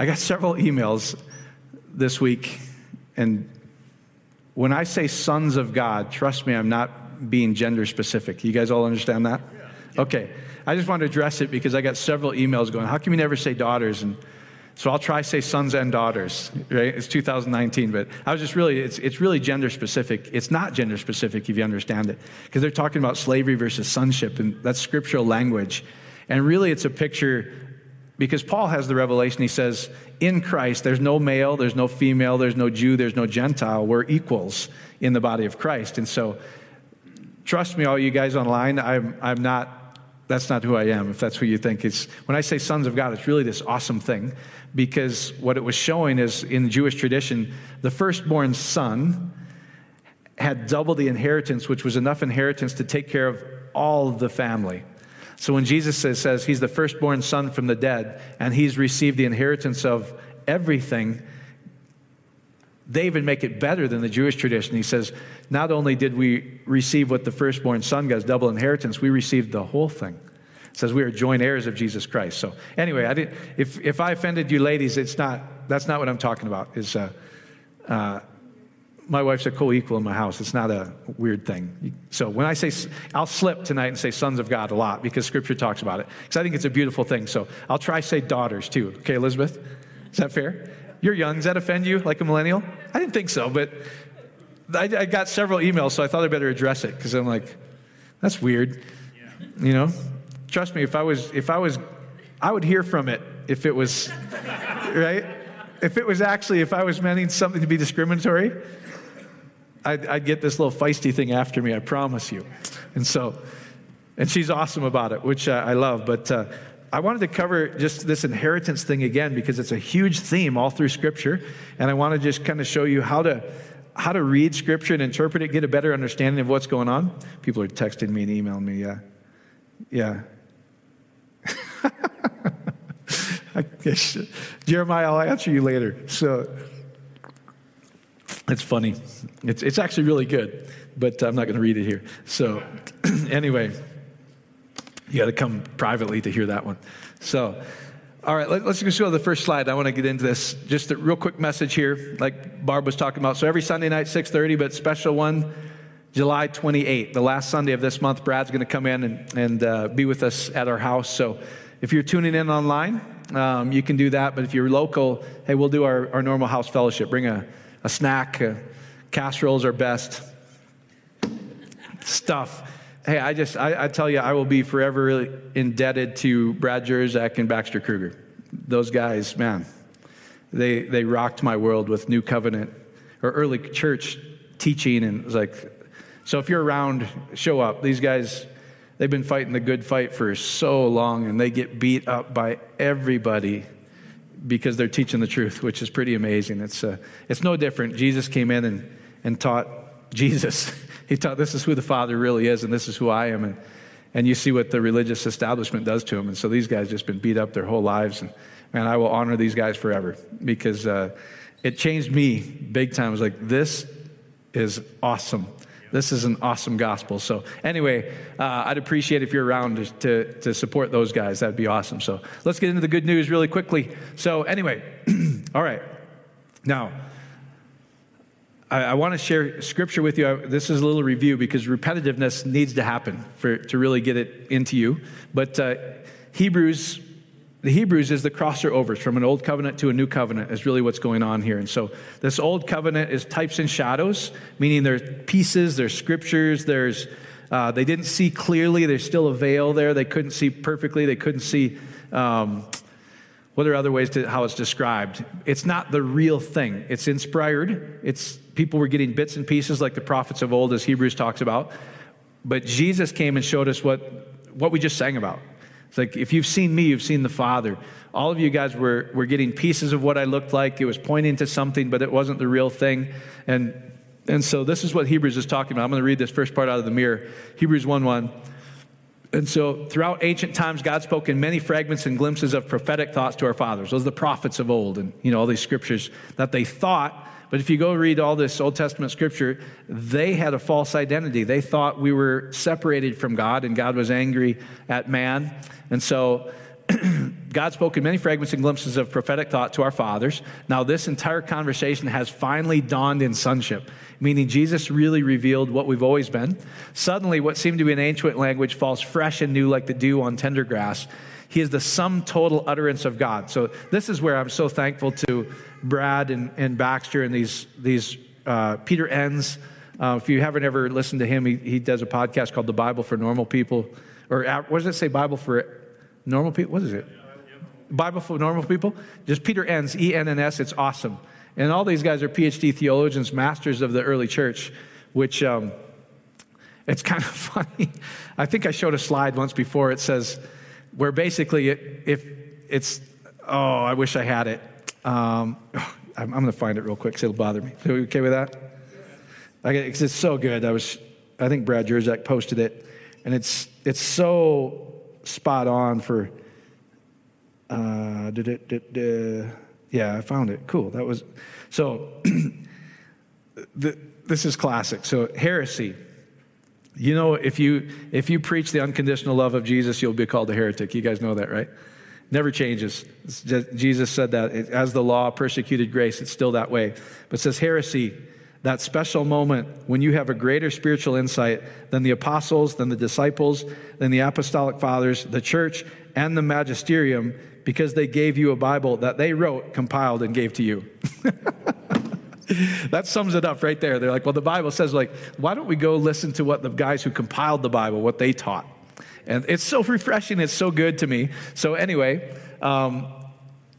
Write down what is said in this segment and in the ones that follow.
I got several emails this week, and when I say sons of God, trust me, I'm not being gender specific. You guys all understand that? Okay. I just want to address it because I got several emails going, how can we never say daughters? And so I'll try say sons and daughters, right? It's 2019, but I was just really, it's, it's really gender specific. It's not gender specific if you understand it, because they're talking about slavery versus sonship, and that's scriptural language. And really, it's a picture because Paul has the revelation. He says, in Christ, there's no male, there's no female, there's no Jew, there's no Gentile. We're equals in the body of Christ. And so, trust me, all you guys online, I'm, I'm not that's not who I am, if that's who you think. It's, when I say sons of God, it's really this awesome thing because what it was showing is in Jewish tradition, the firstborn son had double the inheritance, which was enough inheritance to take care of all the family. So when Jesus says, says he's the firstborn son from the dead and he's received the inheritance of everything, they even make it better than the Jewish tradition. He says, not only did we receive what the firstborn son got, double inheritance, we received the whole thing. It says we are joint heirs of Jesus Christ. So anyway, I did, if, if I offended you ladies, it's not, that's not what I'm talking about. Is uh, uh, my wife's a co-equal in my house. It's not a weird thing. So when I say, I'll slip tonight and say sons of God a lot because scripture talks about it. Because I think it's a beautiful thing. So I'll try say daughters too. Okay, Elizabeth? Is that fair? You're young. Does that offend you like a millennial? I didn't think so, but I, I got several emails, so I thought I better address it because I'm like, that's weird. You know? Trust me, if I was, if I was, I would hear from it if it was, right? If it was actually, if I was meaning something to be discriminatory, I'd, I'd get this little feisty thing after me, I promise you. And so, and she's awesome about it, which uh, I love. But uh, I wanted to cover just this inheritance thing again because it's a huge theme all through Scripture, and I want to just kind of show you how to how to read Scripture and interpret it, get a better understanding of what's going on. People are texting me and emailing me. Yeah, yeah. I Jeremiah, I'll answer you later. So it's funny. It's it's actually really good, but I'm not going to read it here. So anyway. You got to come privately to hear that one. So, all right, let, us just go to the first slide. I want to get into this. Just a real quick message here, like Barb was talking about. So every Sunday night, 6:30, but special one, July 28th, the last Sunday of this month. Brad's going to come in and, and uh, be with us at our house. So if you're tuning in online, um, you can do that. But if you're local, hey, we'll do our, our normal house fellowship. Bring a, a snack. Uh, casseroles are best. Stuff hey, I just, I, I, tell you, I will be forever indebted to Brad Jersak and Baxter Kruger. Those guys, man, they, they rocked my world with New Covenant or early church teaching. And it was like, so if you're around, show up. These guys, they've been fighting the good fight for so long and they get beat up by everybody because they're teaching the truth, which is pretty amazing. It's, uh, it's no different. Jesus came in and, and taught Jesus. He taught this is who the Father really is, and this is who I am. And, and you see what the religious establishment does to him. And so these guys just been beat up their whole lives. And man, I will honor these guys forever because uh, it changed me big time. I was like, this is awesome. This is an awesome gospel. So, anyway, uh, I'd appreciate if you're around to, to support those guys. That'd be awesome. So, let's get into the good news really quickly. So, anyway, all right. Now, I, I want to share scripture with you. This is a little review because repetitiveness needs to happen for, to really get it into you. But uh, Hebrews, the Hebrews is the crosser overs from an old covenant to a new covenant, is really what's going on here. And so this old covenant is types and shadows, meaning there's pieces, there's scriptures, there's uh, they didn't see clearly. There's still a veil there. They couldn't see perfectly. They couldn't see. Um, what are other ways to how it's described? It's not the real thing. It's inspired. It's people were getting bits and pieces like the prophets of old, as Hebrews talks about. But Jesus came and showed us what, what we just sang about. It's like, if you've seen me, you've seen the Father. All of you guys were, were getting pieces of what I looked like. It was pointing to something, but it wasn't the real thing. And, and so this is what Hebrews is talking about. I'm going to read this first part out of the mirror. Hebrews 1 1. And so, throughout ancient times, God spoke in many fragments and glimpses of prophetic thoughts to our fathers. Those are the prophets of old, and you know all these scriptures that they thought. But if you go read all this Old Testament scripture, they had a false identity. They thought we were separated from God, and God was angry at man. And so, God spoke in many fragments and glimpses of prophetic thought to our fathers. Now, this entire conversation has finally dawned in sonship, meaning Jesus really revealed what we've always been. Suddenly, what seemed to be an ancient language falls fresh and new like the dew on tender grass. He is the sum total utterance of God. So, this is where I'm so thankful to Brad and, and Baxter and these, these uh, Peter Enns. Uh, if you haven't ever listened to him, he, he does a podcast called The Bible for Normal People. Or uh, what does it say, Bible for normal people? What is it? Bible for Normal People? Just Peter Enns, E N N S. It's awesome. And all these guys are PhD theologians, masters of the early church, which um, it's kind of funny. I think I showed a slide once before. It says, where basically, it, if it's, oh, I wish I had it. Um, I'm, I'm going to find it real quick because it'll bother me. Are you okay with that? Because it's so good. I was, I think Brad Jersak posted it, and it's it's so spot on for uh, yeah, I found it. Cool. That was so. the, this is classic. So heresy. You know, if you if you preach the unconditional love of Jesus, you'll be called a heretic. You guys know that, right? Never changes. Just, Jesus said that as the law persecuted grace, it's still that way. But says heresy, that special moment when you have a greater spiritual insight than the apostles, than the disciples, than the apostolic fathers, the church, and the magisterium because they gave you a Bible that they wrote, compiled, and gave to you. that sums it up right there. They're like, well, the Bible says, like, why don't we go listen to what the guys who compiled the Bible, what they taught? And it's so refreshing. It's so good to me. So anyway, um,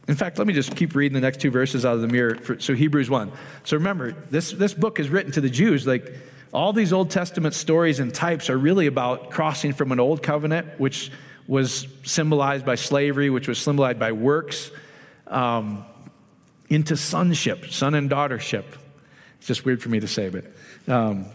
in fact, let me just keep reading the next two verses out of the mirror. For, so Hebrews 1. So remember, this, this book is written to the Jews. Like all these Old Testament stories and types are really about crossing from an old covenant, which was symbolized by slavery, which was symbolized by works, um, into sonship, son and daughtership. It's just weird for me to say, but um,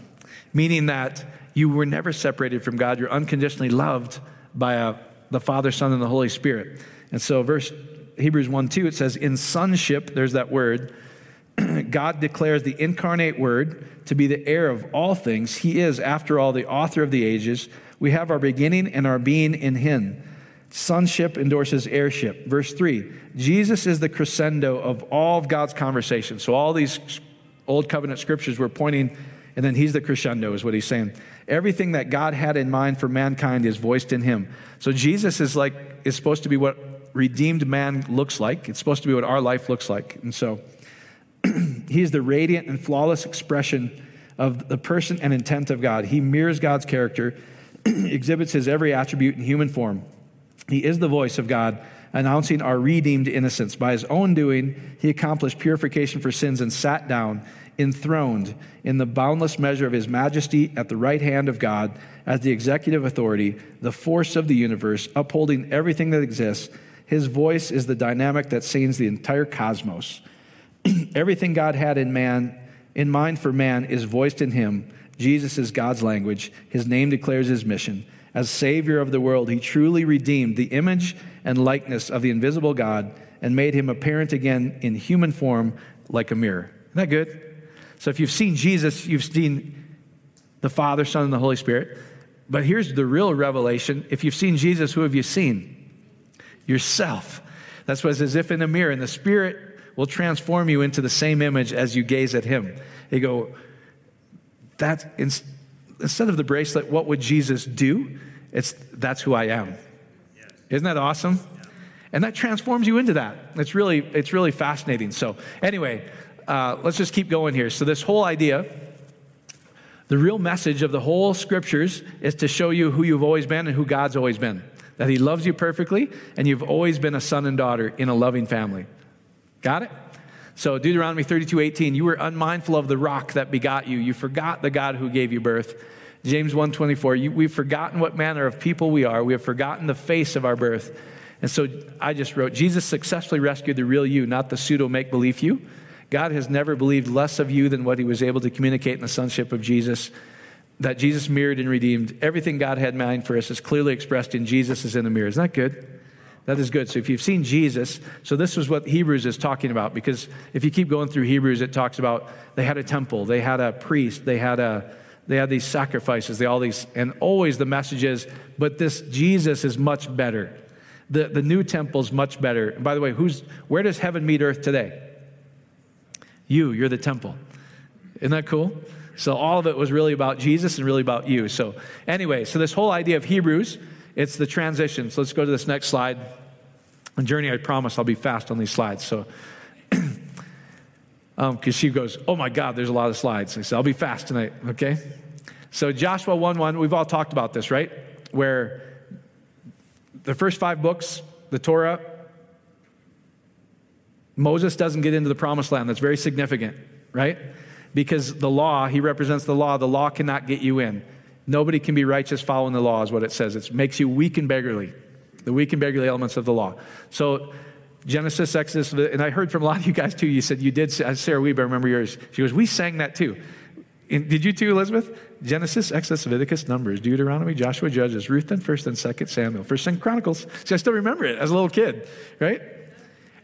meaning that you were never separated from God. You're unconditionally loved by a, uh, the Father, Son, and the Holy Spirit. And so, verse Hebrews 1 2, it says, In sonship, there's that word, God declares the incarnate word to be the heir of all things. He is, after all, the author of the ages we have our beginning and our being in Him. Sonship endorses heirship. Verse 3 Jesus is the crescendo of all of God's conversation. So, all these Old Covenant scriptures were pointing, and then He's the crescendo, is what He's saying. Everything that God had in mind for mankind is voiced in Him. So, Jesus is like, is supposed to be what redeemed man looks like. It's supposed to be what our life looks like. And so, He is the radiant and flawless expression of the person and intent of God. He mirrors God's character exhibits his every attribute in human form. He is the voice of God announcing our redeemed innocence. By his own doing, he accomplished purification for sins and sat down, enthroned in the boundless measure of his majesty at the right hand of God as the executive authority, the force of the universe, upholding everything that exists. His voice is the dynamic that sings the entire cosmos. everything God had in man, in mind for man, is voiced in him Jesus is God's language. His name declares his mission. As Savior of the world, he truly redeemed the image and likeness of the invisible God and made him apparent again in human form like a mirror. Isn't that good? So if you've seen Jesus, you've seen the Father, Son, and the Holy Spirit. But here's the real revelation. If you've seen Jesus, who have you seen? Yourself. That's what as if in a mirror, and the Spirit will transform you into the same image as you gaze at Him. You go, that instead of the bracelet, what would Jesus do? It's that's who I am. Isn't that awesome? And that transforms you into that. It's really, it's really fascinating. So, anyway, uh, let's just keep going here. So, this whole idea, the real message of the whole scriptures is to show you who you've always been and who God's always been. That He loves you perfectly, and you've always been a son and daughter in a loving family. Got it? So Deuteronomy 32, 18, you were unmindful of the rock that begot you. You forgot the God who gave you birth. James 1, 24, you, we've forgotten what manner of people we are. We have forgotten the face of our birth. And so I just wrote, Jesus successfully rescued the real you, not the pseudo make believe you. God has never believed less of you than what he was able to communicate in the sonship of Jesus. That Jesus mirrored and redeemed. Everything God had in mind for us is clearly expressed in Jesus is in the mirror. Isn't that good? That is good. So if you've seen Jesus, so this is what Hebrews is talking about because if you keep going through Hebrews, it talks about they had a temple, they had a priest, they had a they had these sacrifices, they all these, and always the message is, but this Jesus is much better. The, the new temple's much better. And by the way, who's, where does heaven meet earth today? You, you're the temple. Isn't that cool? So all of it was really about Jesus and really about you. So anyway, so this whole idea of Hebrews, it's the transition. So let's go to this next slide. And Journey, I promise I'll be fast on these slides. So because um, she goes, Oh my God, there's a lot of slides. I said, I'll be fast tonight, okay? So Joshua 1 1, we've all talked about this, right? Where the first five books, the Torah, Moses doesn't get into the promised land. That's very significant, right? Because the law, he represents the law, the law cannot get you in. Nobody can be righteous following the law, is what it says. It makes you weak and beggarly, the weak and beggarly elements of the law. So, Genesis, Exodus, and I heard from a lot of you guys too. You said you did, uh, Sarah Weber, I remember yours. She goes, We sang that too. And did you too, Elizabeth? Genesis, Exodus, Leviticus, Numbers, Deuteronomy, Joshua, Judges, Ruth, and First and Second Samuel, First and Chronicles. See, I still remember it as a little kid, right?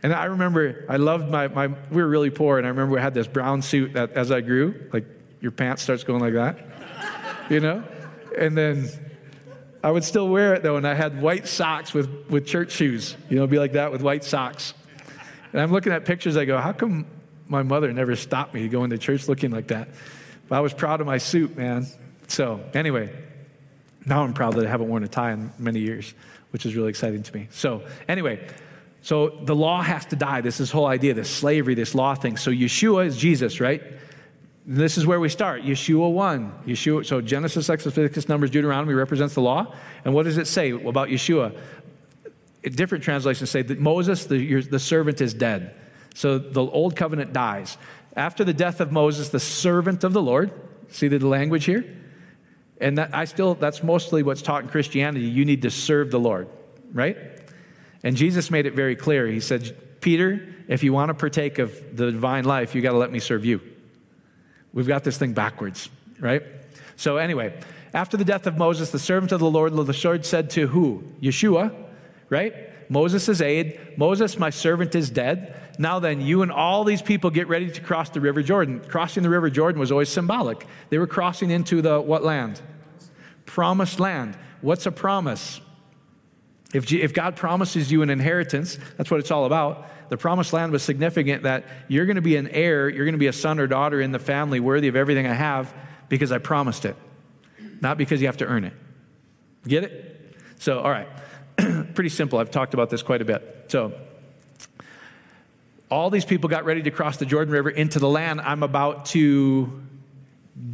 And I remember I loved my, my we were really poor, and I remember we had this brown suit that as I grew, like your pants starts going like that, you know? And then I would still wear it though, and I had white socks with, with church shoes, you know, be like that with white socks. And I'm looking at pictures, I go, how come my mother never stopped me going to church looking like that? But I was proud of my suit, man. So, anyway, now I'm proud that I haven't worn a tie in many years, which is really exciting to me. So, anyway, so the law has to die. This is whole idea, this slavery, this law thing. So Yeshua is Jesus, right? This is where we start. Yeshua 1. Yeshua, so Genesis, Exodus, Leviticus, Numbers, Deuteronomy represents the law. And what does it say about Yeshua? Different translations say that Moses, the, the servant, is dead. So the old covenant dies. After the death of Moses, the servant of the Lord, see the language here? And that I still, that's mostly what's taught in Christianity. You need to serve the Lord, right? And Jesus made it very clear. He said, Peter, if you want to partake of the divine life, you got to let me serve you. We've got this thing backwards, right? So, anyway, after the death of Moses, the servant of the Lord, the Lord said to who? Yeshua, right? Moses' aide. Moses, my servant, is dead. Now then, you and all these people get ready to cross the River Jordan. Crossing the River Jordan was always symbolic. They were crossing into the what land? Promised land. What's a promise? If, if God promises you an inheritance, that's what it's all about. The promised land was significant that you're going to be an heir, you're going to be a son or daughter in the family worthy of everything I have because I promised it, not because you have to earn it. Get it? So, all right. Pretty simple. I've talked about this quite a bit. So, all these people got ready to cross the Jordan River into the land I'm about to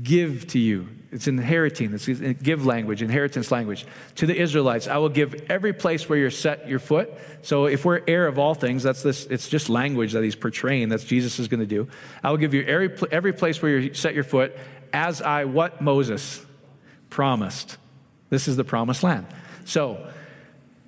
give to you. It's inheriting. It's give language, inheritance language. To the Israelites, I will give every place where you're set your foot. So if we're heir of all things, that's this, it's just language that he's portraying. That's Jesus is going to do. I will give you every, every place where you set your foot as I, what Moses promised. This is the promised land. So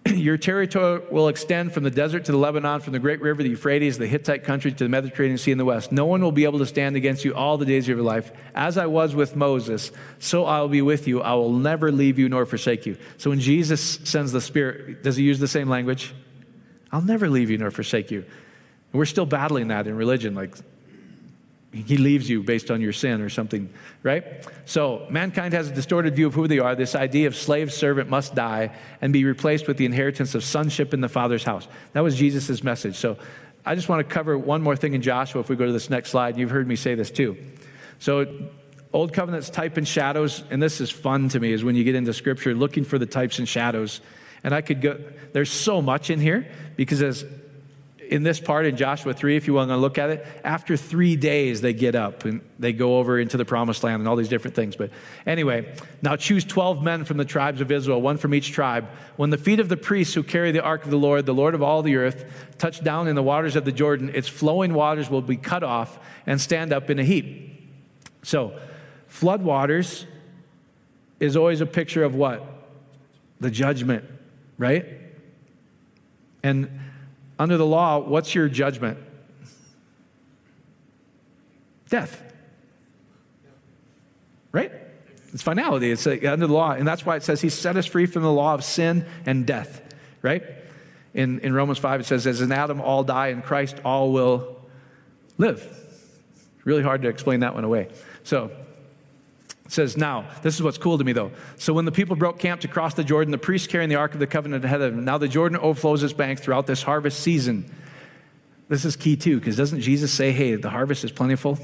your territory will extend from the desert to the Lebanon, from the great river, the Euphrates, the Hittite country to the Mediterranean Sea in the west. No one will be able to stand against you all the days of your life. As I was with Moses, so I will be with you. I will never leave you nor forsake you. So when Jesus sends the Spirit, does he use the same language? I'll never leave you nor forsake you. We're still battling that in religion. Like, he leaves you based on your sin or something, right? So, mankind has a distorted view of who they are. This idea of slave servant must die and be replaced with the inheritance of sonship in the Father's house. That was Jesus' message. So, I just want to cover one more thing in Joshua if we go to this next slide. You've heard me say this too. So, Old Covenant's type and shadows, and this is fun to me, is when you get into Scripture looking for the types and shadows. And I could go, there's so much in here because as in this part in Joshua 3, if you want to look at it, after three days they get up and they go over into the promised land and all these different things. But anyway, now choose 12 men from the tribes of Israel, one from each tribe. When the feet of the priests who carry the ark of the Lord, the Lord of all the earth, touch down in the waters of the Jordan, its flowing waters will be cut off and stand up in a heap. So, flood waters is always a picture of what? The judgment, right? And under the law, what's your judgment? Death. Right? It's finality. It's like under the law. And that's why it says he set us free from the law of sin and death. Right? In, in Romans 5, it says, as in Adam all die, in Christ all will live. Really hard to explain that one away. So, It says, Now, this is what's cool to me though. So when the people broke camp to cross the Jordan, the priests carrying the Ark of the Covenant ahead of them. Now the Jordan overflows its banks throughout this harvest season. This is key too, because doesn't Jesus say, Hey, the harvest is plentiful?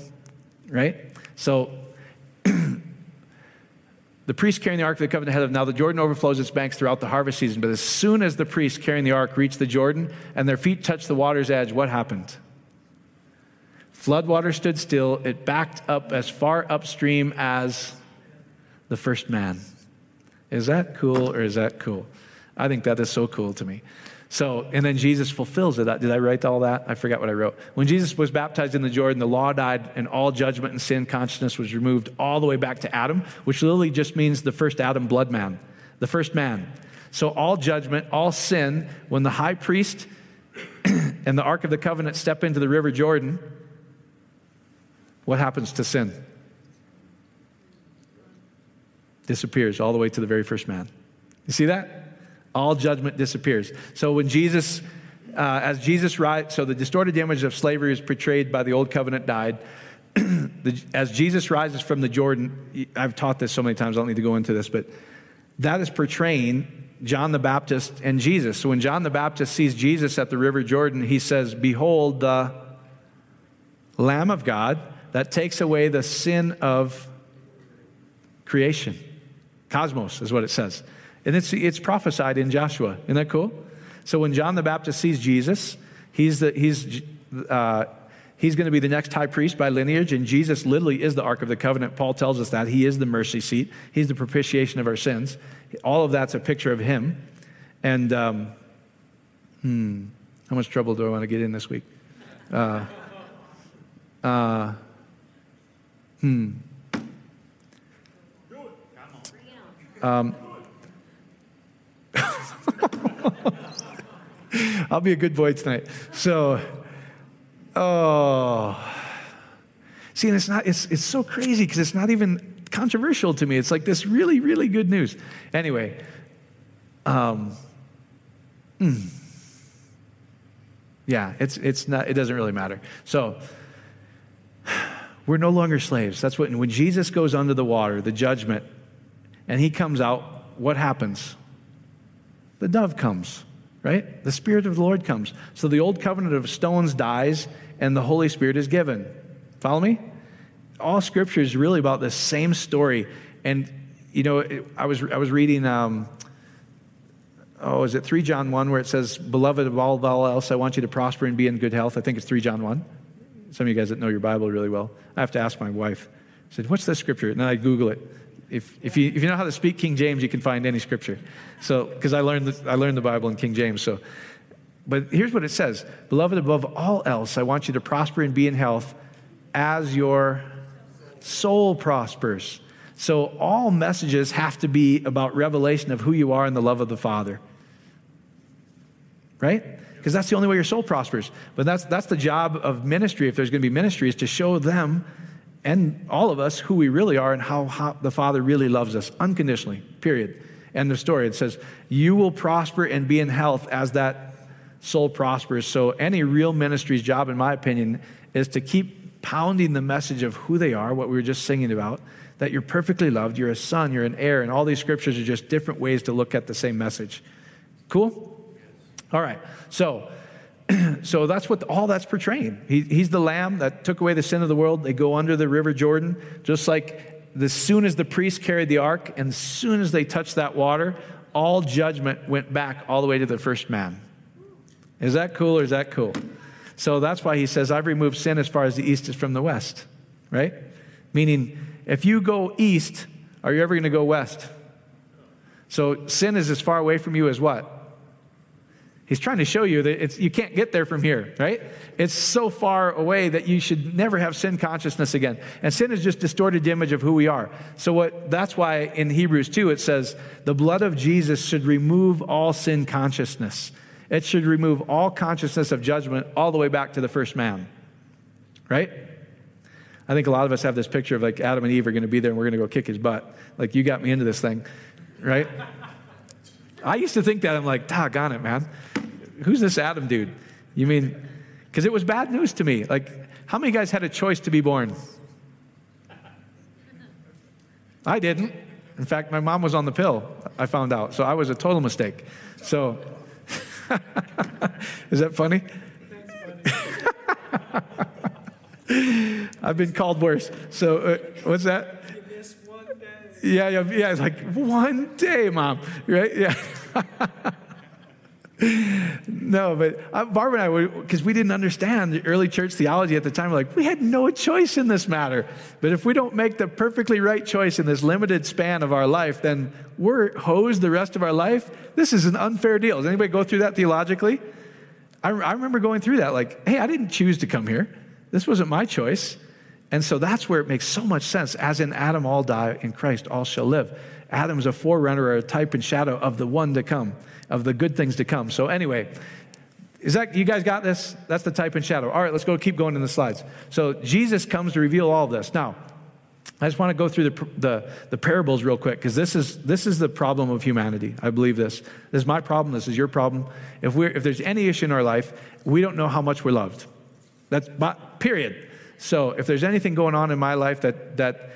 Right? So the priests carrying the Ark of the Covenant ahead of them. Now the Jordan overflows its banks throughout the harvest season. But as soon as the priests carrying the Ark reached the Jordan and their feet touched the water's edge, what happened? Floodwater stood still. It backed up as far upstream as the first man. Is that cool or is that cool? I think that is so cool to me. So, and then Jesus fulfills it. Did I write all that? I forgot what I wrote. When Jesus was baptized in the Jordan, the law died and all judgment and sin consciousness was removed all the way back to Adam, which literally just means the first Adam blood man, the first man. So, all judgment, all sin, when the high priest and the Ark of the Covenant step into the River Jordan, what happens to sin? Disappears all the way to the very first man. You see that? All judgment disappears. So when Jesus, uh, as Jesus rise, so the distorted image of slavery is portrayed by the old covenant died. the, as Jesus rises from the Jordan, I've taught this so many times, I don't need to go into this, but that is portraying John the Baptist and Jesus. So when John the Baptist sees Jesus at the River Jordan, he says, Behold the Lamb of God that takes away the sin of creation. Cosmos is what it says. And it's, it's prophesied in Joshua. Isn't that cool? So when John the Baptist sees Jesus, he's, he's, uh, he's going to be the next high priest by lineage, and Jesus literally is the Ark of the Covenant. Paul tells us that. He is the mercy seat, he's the propitiation of our sins. All of that's a picture of him. And um, hmm, how much trouble do I want to get in this week? Uh, uh, Hmm. Um, I'll be a good boy tonight. So, oh, see, and it's not. It's it's so crazy because it's not even controversial to me. It's like this really, really good news. Anyway, um, mm, yeah, it's it's not. It doesn't really matter. So. We're no longer slaves. That's what, when Jesus goes under the water, the judgment, and he comes out, what happens? The dove comes, right? The Spirit of the Lord comes. So the old covenant of stones dies, and the Holy Spirit is given. Follow me? All scripture is really about the same story. And, you know, I was, I was reading, um, oh, is it 3 John 1 where it says, Beloved of all, all else, I want you to prosper and be in good health? I think it's 3 John 1. Some of you guys that know your Bible really well. I have to ask my wife. I said, What's this scripture? And then I Google it. If, if, you, if you know how to speak King James, you can find any scripture. So, because I learned, the, I learned the Bible in King James. So, but here's what it says Beloved, above all else, I want you to prosper and be in health as your soul prospers. So, all messages have to be about revelation of who you are in the love of the Father. Right? Because that's the only way your soul prospers. But that's, that's the job of ministry, if there's going to be ministry, is to show them and all of us who we really are and how, how the Father really loves us unconditionally, period. End of story. It says, You will prosper and be in health as that soul prospers. So, any real ministry's job, in my opinion, is to keep pounding the message of who they are, what we were just singing about, that you're perfectly loved, you're a son, you're an heir, and all these scriptures are just different ways to look at the same message. Cool? All right. So, so that's what all that's portraying. He, he's the lamb that took away the sin of the world. They go under the river Jordan, just like as soon as the priests carried the ark, and as soon as they touched that water, all judgment went back all the way to the first man. Is that cool or is that cool? So that's why he says, I've removed sin as far as the east is from the west, right? Meaning, if you go east, are you ever going to go west? So sin is as far away from you as what? He's trying to show you that it's, you can't get there from here, right? It's so far away that you should never have sin consciousness again. And sin is just distorted image of who we are. So what that's why in Hebrews 2 it says the blood of Jesus should remove all sin consciousness. It should remove all consciousness of judgment all the way back to the first man. Right? I think a lot of us have this picture of like Adam and Eve are going to be there and we're going to go kick his butt. Like you got me into this thing, right? I used to think that. I'm like, doggone it, man. Who's this Adam dude? You mean, because it was bad news to me. Like, how many guys had a choice to be born? I didn't. In fact, my mom was on the pill, I found out. So I was a total mistake. So, is that funny? I've been called worse. So, uh, what's that? Yeah, yeah, yeah. It's like one day, mom, right? Yeah. no, but uh, Barbara and I, because we didn't understand the early church theology at the time, we're like, we had no choice in this matter. But if we don't make the perfectly right choice in this limited span of our life, then we're hosed the rest of our life. This is an unfair deal. Does anybody go through that theologically? I, I remember going through that, like, hey, I didn't choose to come here. This wasn't my choice. And so that's where it makes so much sense. As in Adam, all die, in Christ, all shall live. Adam is a forerunner or a type and shadow of the one to come, of the good things to come. So, anyway, is that, you guys got this? That's the type and shadow. All right, let's go keep going in the slides. So, Jesus comes to reveal all this. Now, I just want to go through the, the, the parables real quick because this is, this is the problem of humanity. I believe this. This is my problem. This is your problem. If, we're, if there's any issue in our life, we don't know how much we're loved. That's period. So if there's anything going on in my life that, that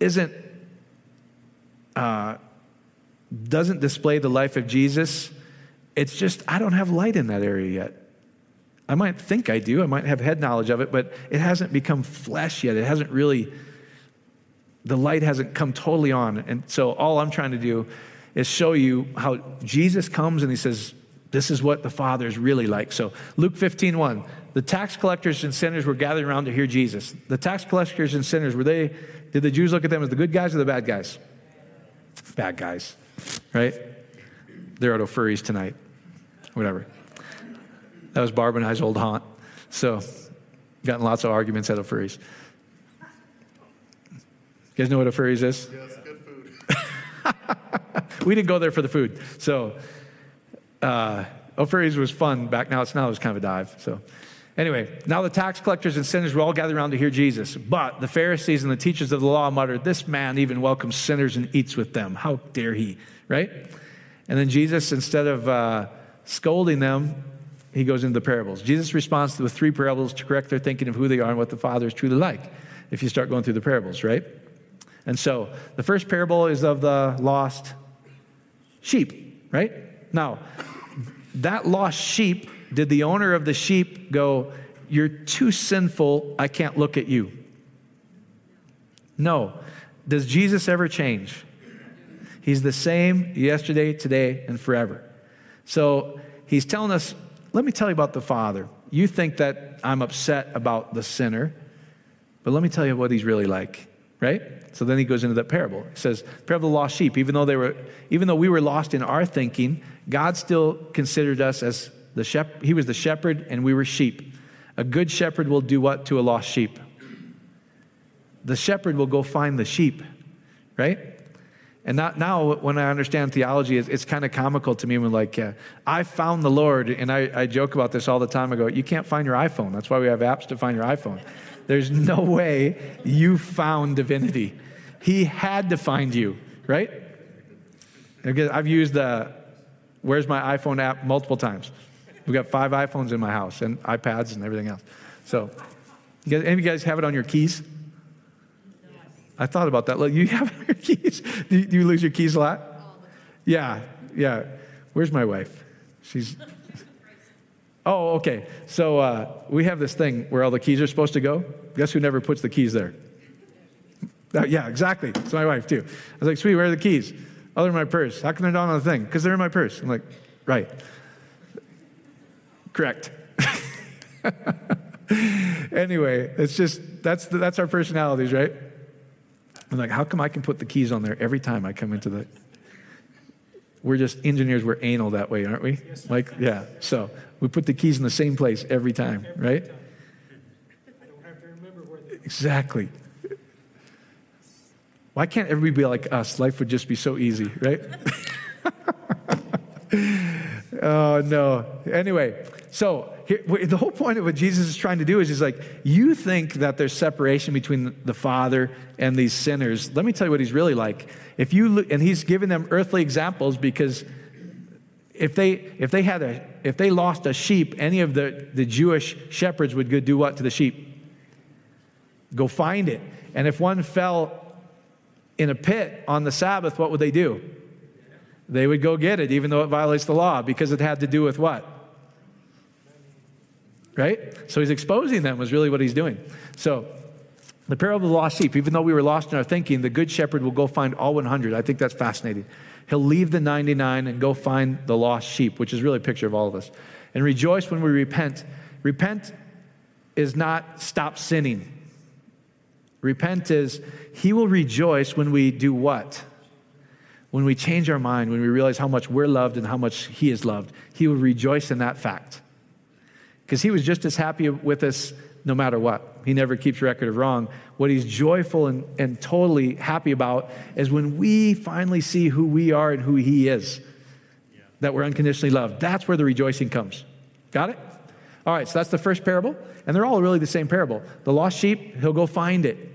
isn't, uh, doesn't display the life of Jesus, it's just, I don't have light in that area yet. I might think I do, I might have head knowledge of it, but it hasn't become flesh yet. It hasn't really, the light hasn't come totally on. And so all I'm trying to do is show you how Jesus comes and he says, This is what the Father is really like. So Luke 15, 1 the tax collectors and sinners were gathered around to hear Jesus. The tax collectors and sinners, were they, did the Jews look at them as the good guys or the bad guys? Bad guys, right? They're at O'Furry's tonight, whatever. That was Barb and I's old haunt. So, gotten lots of arguments at O'Furry's. You guys know what a furries is? Yes, good food. we didn't go there for the food. So, uh, O'Furry's was fun back now. It's now it's kind of a dive. So, Anyway, now the tax collectors and sinners were all gathered around to hear Jesus. But the Pharisees and the teachers of the law muttered, This man even welcomes sinners and eats with them. How dare he? Right? And then Jesus, instead of uh, scolding them, he goes into the parables. Jesus responds to the three parables to correct their thinking of who they are and what the Father is truly like, if you start going through the parables, right? And so the first parable is of the lost sheep, right? Now, that lost sheep did the owner of the sheep go, You're too sinful, I can't look at you? No. Does Jesus ever change? He's the same yesterday, today, and forever. So he's telling us, let me tell you about the Father. You think that I'm upset about the sinner, but let me tell you what he's really like, right? So then he goes into that parable. He says, parable of the lost sheep. Even though they were, even though we were lost in our thinking, God still considered us as the shep- he was the shepherd, and we were sheep. A good shepherd will do what to a lost sheep? The shepherd will go find the sheep, right? And not, now, when I understand theology, it's, it's kind of comical to me when, like, uh, I found the Lord, and I, I joke about this all the time. I go, You can't find your iPhone. That's why we have apps to find your iPhone. There's no way you found divinity. He had to find you, right? I've used the Where's My iPhone app multiple times. We've got five iPhones in my house and iPads and everything else. So, you guys, any of you guys have it on your keys? I thought about that. Look, you have your keys. Do you, do you lose your keys a lot? Yeah, yeah. Where's my wife? She's. Oh, okay. So uh, we have this thing where all the keys are supposed to go. Guess who never puts the keys there? Uh, yeah, exactly. It's my wife too. I was like, "Sweet, where are the keys?" Oh, they're in my purse. How come they're not on the thing? Because they're in my purse. I'm like, right. Correct. anyway, it's just that's the, that's our personalities, right? I'm like, how come I can put the keys on there every time I come into the? We're just engineers. We're anal that way, aren't we? Yes, like, yeah. So we put the keys in the same place every time, right? Time. I don't have to remember where they. Exactly. Why can't everybody be like us? Life would just be so easy, right? oh no. Anyway, so here, the whole point of what Jesus is trying to do is he's like, you think that there's separation between the Father and these sinners. Let me tell you what he's really like. If you look, and he's giving them earthly examples because if they if they had a if they lost a sheep, any of the, the Jewish shepherds would go do what to the sheep? Go find it. And if one fell in a pit on the Sabbath, what would they do? They would go get it, even though it violates the law, because it had to do with what? Right? So he's exposing them, was really what he's doing. So, the parable of the lost sheep, even though we were lost in our thinking, the good shepherd will go find all 100. I think that's fascinating. He'll leave the 99 and go find the lost sheep, which is really a picture of all of us. And rejoice when we repent. Repent is not stop sinning. Repent is he will rejoice when we do what? When we change our mind, when we realize how much we're loved and how much he is loved. He will rejoice in that fact. Because he was just as happy with us no matter what. He never keeps record of wrong. What he's joyful and, and totally happy about is when we finally see who we are and who he is, yeah. that we're unconditionally loved. That's where the rejoicing comes. Got it? All right, so that's the first parable. And they're all really the same parable. The lost sheep, he'll go find it,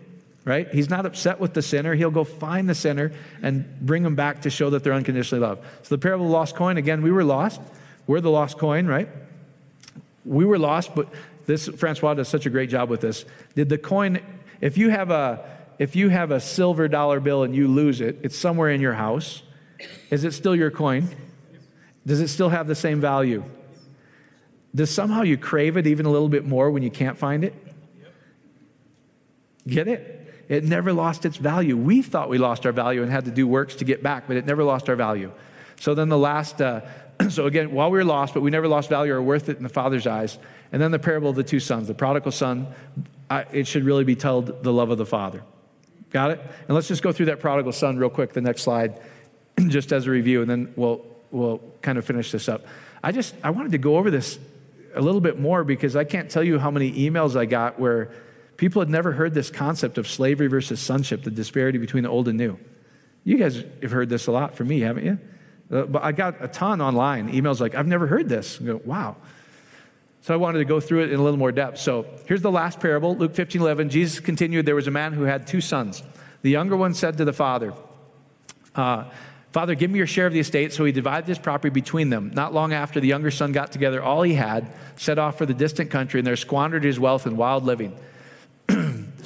right? He's not upset with the sinner. He'll go find the sinner and bring them back to show that they're unconditionally loved. So the parable of the lost coin, again, we were lost. We're the lost coin, right? We were lost, but this Francois does such a great job with this. Did the coin, if you have a if you have a silver dollar bill and you lose it, it's somewhere in your house. Is it still your coin? Does it still have the same value? Does somehow you crave it even a little bit more when you can't find it? Get it? It never lost its value. We thought we lost our value and had to do works to get back, but it never lost our value. So then the last, uh, so again, while we were lost, but we never lost value or worth it in the Father's eyes. And then the parable of the two sons, the prodigal son, I, it should really be told the love of the Father. Got it? And let's just go through that prodigal son real quick, the next slide, just as a review, and then we'll, we'll kind of finish this up. I just, I wanted to go over this a little bit more because I can't tell you how many emails I got where people had never heard this concept of slavery versus sonship, the disparity between the old and new. You guys have heard this a lot from me, haven't you? Uh, but I got a ton online, emails like, I've never heard this. I go, wow. So I wanted to go through it in a little more depth. So here's the last parable, Luke 15 11. Jesus continued, There was a man who had two sons. The younger one said to the father, uh, Father, give me your share of the estate. So he divided his property between them. Not long after, the younger son got together all he had, set off for the distant country, and there squandered his wealth in wild living.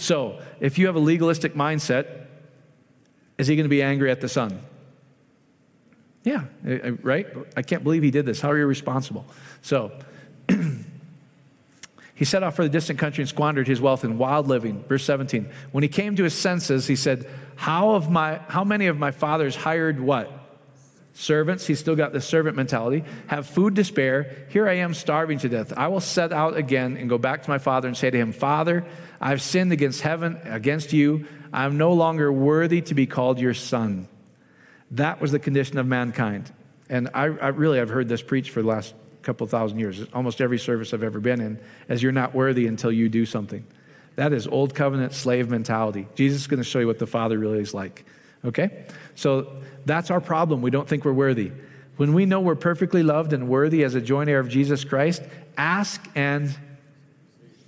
So if you have a legalistic mindset, is he going to be angry at the son? Yeah, right? I can't believe he did this. How are you responsible? So, he set off for the distant country and squandered his wealth in wild living. Verse 17. When he came to his senses, he said, How, of my, how many of my father's hired what? Servants, he's still got the servant mentality, have food to spare. Here I am starving to death. I will set out again and go back to my father and say to him, Father, I've sinned against heaven, against you. I am no longer worthy to be called your son. That was the condition of mankind. And I, I really have heard this preached for the last couple thousand years, almost every service I've ever been in, as you're not worthy until you do something. That is old covenant slave mentality. Jesus is going to show you what the Father really is like. Okay? So that's our problem. We don't think we're worthy. When we know we're perfectly loved and worthy as a joint heir of Jesus Christ, ask and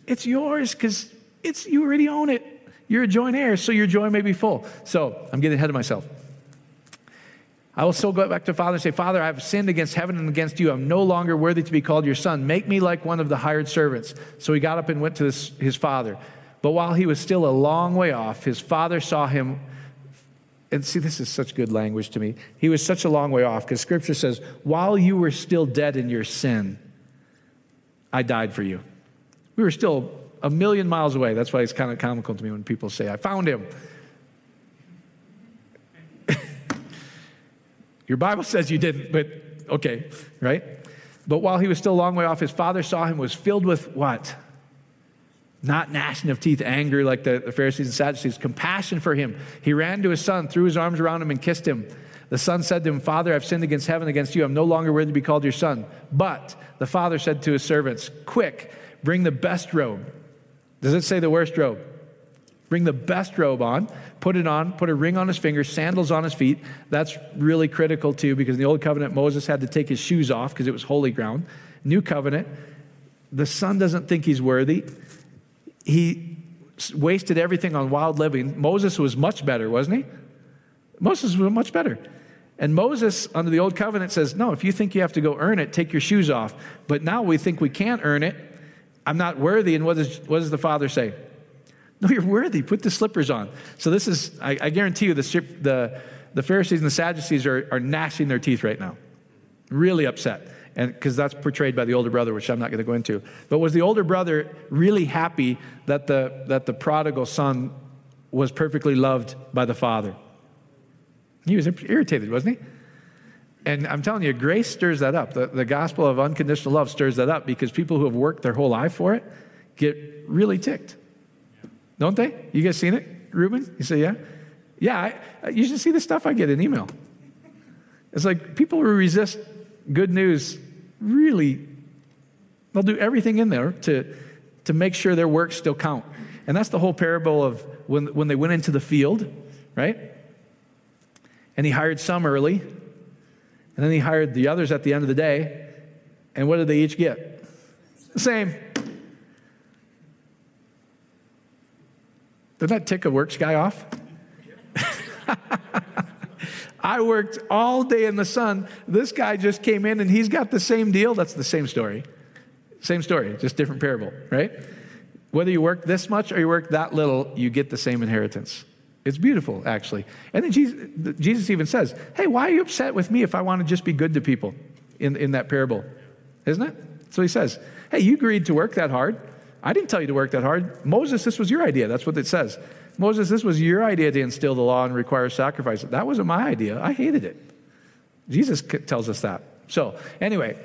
it's yours because it's you already own it. You're a joint heir, so your joy may be full. So I'm getting ahead of myself. I will still go back to Father and say, Father, I have sinned against heaven and against you. I'm no longer worthy to be called your son. Make me like one of the hired servants. So he got up and went to his, his father. But while he was still a long way off, his father saw him. And see, this is such good language to me. He was such a long way off because scripture says, while you were still dead in your sin, I died for you. We were still a million miles away. That's why it's kind of comical to me when people say, I found him. Your Bible says you didn't, but okay, right? But while he was still a long way off, his father saw him, was filled with what? Not gnashing of teeth, anger like the, the Pharisees and Sadducees, compassion for him. He ran to his son, threw his arms around him, and kissed him. The son said to him, Father, I've sinned against heaven, against you. I'm no longer worthy to be called your son. But the father said to his servants, Quick, bring the best robe. Does it say the worst robe? Bring the best robe on, put it on, put a ring on his finger, sandals on his feet. That's really critical too, because in the Old Covenant, Moses had to take his shoes off because it was holy ground. New Covenant, the son doesn't think he's worthy. He wasted everything on wild living. Moses was much better, wasn't he? Moses was much better. And Moses, under the Old Covenant, says, No, if you think you have to go earn it, take your shoes off. But now we think we can't earn it. I'm not worthy. And what does, what does the Father say? No, you're worthy. Put the slippers on. So this is, I, I guarantee you, the, the, the Pharisees and the Sadducees are, are gnashing their teeth right now. Really upset. And because that's portrayed by the older brother, which I'm not going to go into. But was the older brother really happy that the, that the prodigal son was perfectly loved by the father? He was irritated, wasn't he? And I'm telling you, grace stirs that up. The, the gospel of unconditional love stirs that up because people who have worked their whole life for it get really ticked. Don't they? You guys seen it, Ruben? You say, yeah? Yeah, I, you should see the stuff I get in email. It's like people who resist good news really, they'll do everything in there to, to make sure their works still count. And that's the whole parable of when, when they went into the field, right? And he hired some early, and then he hired the others at the end of the day. And what did they each get? The same. Doesn't that tick a works guy off? I worked all day in the sun. This guy just came in and he's got the same deal. That's the same story. Same story, just different parable, right? Whether you work this much or you work that little, you get the same inheritance. It's beautiful, actually. And then Jesus, Jesus even says, Hey, why are you upset with me if I want to just be good to people in, in that parable? Isn't it? So he says, Hey, you agreed to work that hard. I didn't tell you to work that hard. Moses, this was your idea. That's what it says. Moses, this was your idea to instill the law and require sacrifice. That wasn't my idea. I hated it. Jesus tells us that. So, anyway,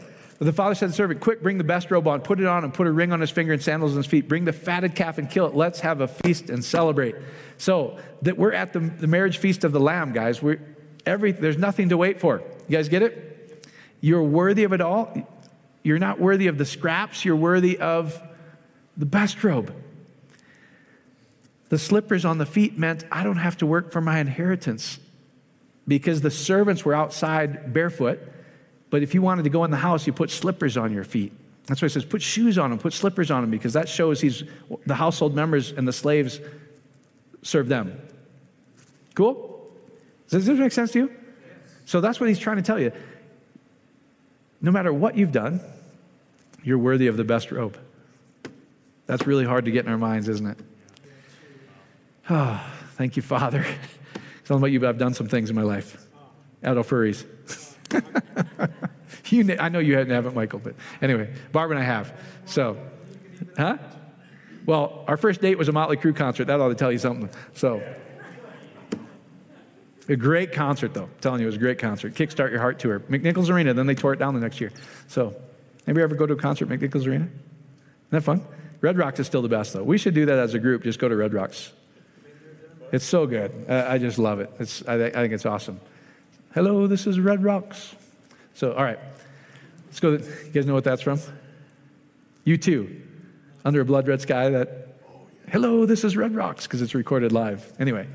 the father said to the servant, Quick, bring the best robe on, put it on, and put a ring on his finger and sandals on his feet. Bring the fatted calf and kill it. Let's have a feast and celebrate. So, that we're at the, the marriage feast of the Lamb, guys. We're, every, there's nothing to wait for. You guys get it? You're worthy of it all. You're not worthy of the scraps, you're worthy of the best robe. The slippers on the feet meant I don't have to work for my inheritance because the servants were outside barefoot. But if you wanted to go in the house, you put slippers on your feet. That's why it says put shoes on them, put slippers on them, because that shows he's the household members and the slaves serve them. Cool? Does this make sense to you? So that's what he's trying to tell you. No matter what you've done, you're worthy of the best robe. That's really hard to get in our minds, isn't it? Oh, thank you, Father. Tell them about you, but I've done some things in my life. Adult furries. you, I know you haven't, Michael, but anyway, Barb and I have. So, huh? Well, our first date was a Motley Crue concert. That ought to tell you something. So, a great concert, though. I'm telling you, it was a great concert. Kickstart Your Heart tour. McNichols Arena, then they tore it down the next year. So, maybe ever go to a concert at McNichols Arena? Isn't that fun? Red Rocks is still the best, though. We should do that as a group. Just go to Red Rocks. It's so good. I, I just love it. It's, I, I, think it's awesome. Hello, this is Red Rocks. So, all right. Let's go. You guys know what that's from? U2. Under a blood red sky. That. Hello, this is Red Rocks because it's recorded live. Anyway,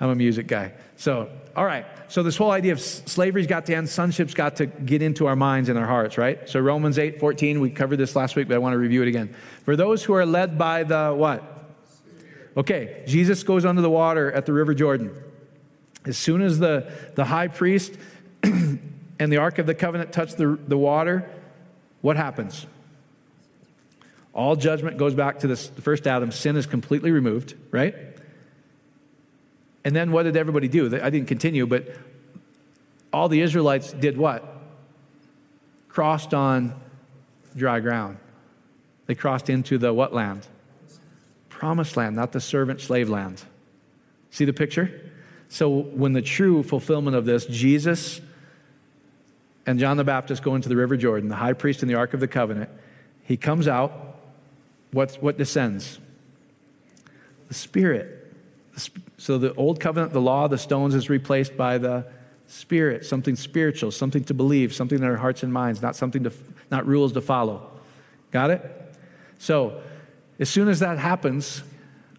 I'm a music guy. So, all right. So this whole idea of slavery's got to end, sonship's got to get into our minds and our hearts, right? So Romans 8, 14, we covered this last week, but I want to review it again. For those who are led by the what? Okay, Jesus goes under the water at the River Jordan. As soon as the, the high priest and the Ark of the Covenant touch the, the water, what happens? All judgment goes back to this, the first Adam. Sin is completely removed, right? And then what did everybody do? I didn't continue, but all the Israelites did what? Crossed on dry ground. They crossed into the what land? promised land, not the servant slave land. See the picture? So, when the true fulfillment of this, Jesus and John the Baptist go into the River Jordan, the high priest in the Ark of the Covenant, he comes out. What's, what descends? The Spirit. So, the Old Covenant, the law, the stones is replaced by the Spirit, something spiritual, something to believe, something in our hearts and minds, not something to, not rules to follow. Got it? So, as soon as that happens,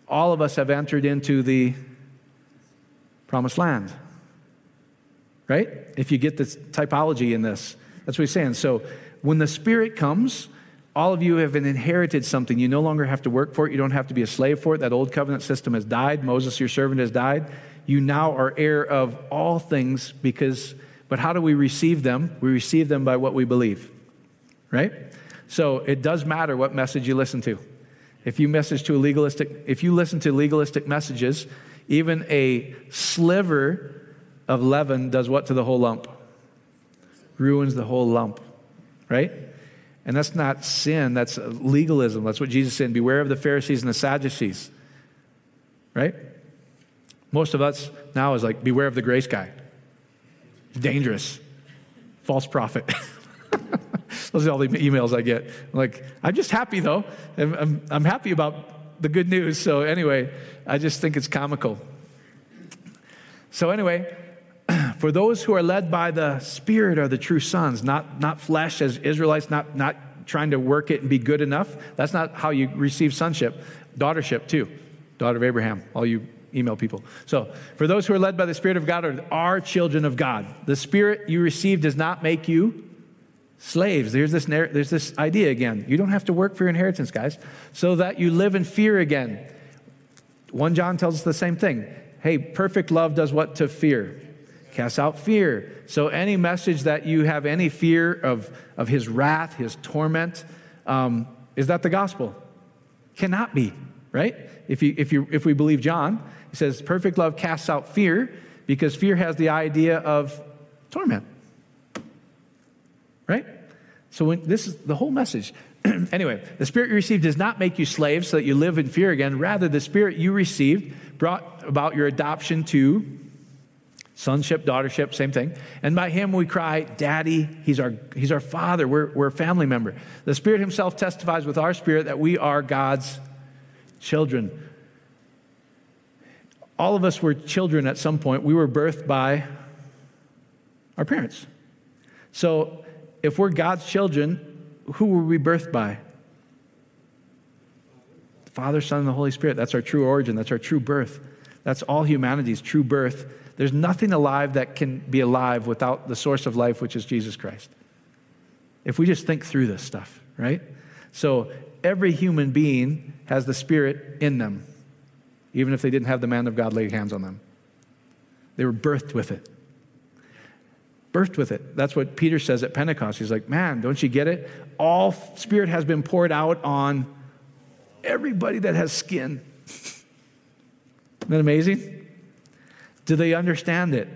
all of us have entered into the promised land. Right? If you get this typology in this, that's what he's saying. So when the Spirit comes, all of you have inherited something. You no longer have to work for it. You don't have to be a slave for it. That old covenant system has died. Moses, your servant, has died. You now are heir of all things because, but how do we receive them? We receive them by what we believe, right? So it does matter what message you listen to. If you message to a legalistic, if you listen to legalistic messages, even a sliver of leaven does what to the whole lump? Ruins the whole lump, right? And that's not sin, that's legalism. That's what Jesus said. Beware of the Pharisees and the Sadducees, right? Most of us now is like, beware of the grace guy. dangerous. False prophet. Those are all the emails I get. I'm like, I'm just happy though. I'm, I'm, I'm happy about the good news. So, anyway, I just think it's comical. So, anyway, for those who are led by the Spirit are the true sons, not, not flesh as Israelites, not, not trying to work it and be good enough. That's not how you receive sonship. Daughtership, too. Daughter of Abraham, all you email people. So, for those who are led by the Spirit of God are, are children of God. The Spirit you receive does not make you slaves. There's this, there's this idea again. You don't have to work for your inheritance, guys, so that you live in fear again. 1 John tells us the same thing. Hey, perfect love does what to fear? Casts out fear. So, any message that you have any fear of, of his wrath, his torment, um, is that the gospel? Cannot be, right? If, you, if, you, if we believe John, he says, perfect love casts out fear because fear has the idea of torment. Right? So when, this is the whole message. anyway, the spirit you received does not make you slaves so that you live in fear again. Rather, the spirit you received brought about your adoption to sonship, daughtership, same thing. And by him we cry, Daddy, he's our, he's our father. We're, we're a family member. The Spirit himself testifies with our spirit that we are God's children. All of us were children at some point. We were birthed by our parents. So if we're God's children, who were we birthed by? The Father, Son, and the Holy Spirit. That's our true origin. That's our true birth. That's all humanity's true birth. There's nothing alive that can be alive without the source of life, which is Jesus Christ. If we just think through this stuff, right? So every human being has the Spirit in them, even if they didn't have the man of God lay hands on them. They were birthed with it birthed with it. That's what Peter says at Pentecost. He's like, man, don't you get it? All Spirit has been poured out on everybody that has skin. Isn't that amazing? Do they understand it?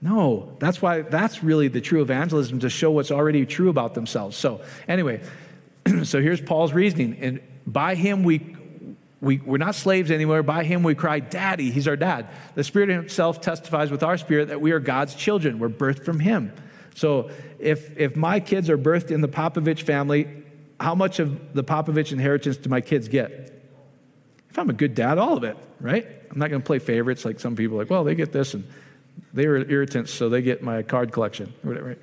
No. That's why that's really the true evangelism to show what's already true about themselves. So, anyway, so here's Paul's reasoning. And by him we we, we're not slaves anymore. By him we cry, Daddy. He's our dad. The Spirit himself testifies with our spirit that we are God's children. We're birthed from him. So if, if my kids are birthed in the Popovich family, how much of the Popovich inheritance do my kids get? If I'm a good dad, all of it, right? I'm not going to play favorites like some people like, well, they get this and they were irritants, so they get my card collection or whatever.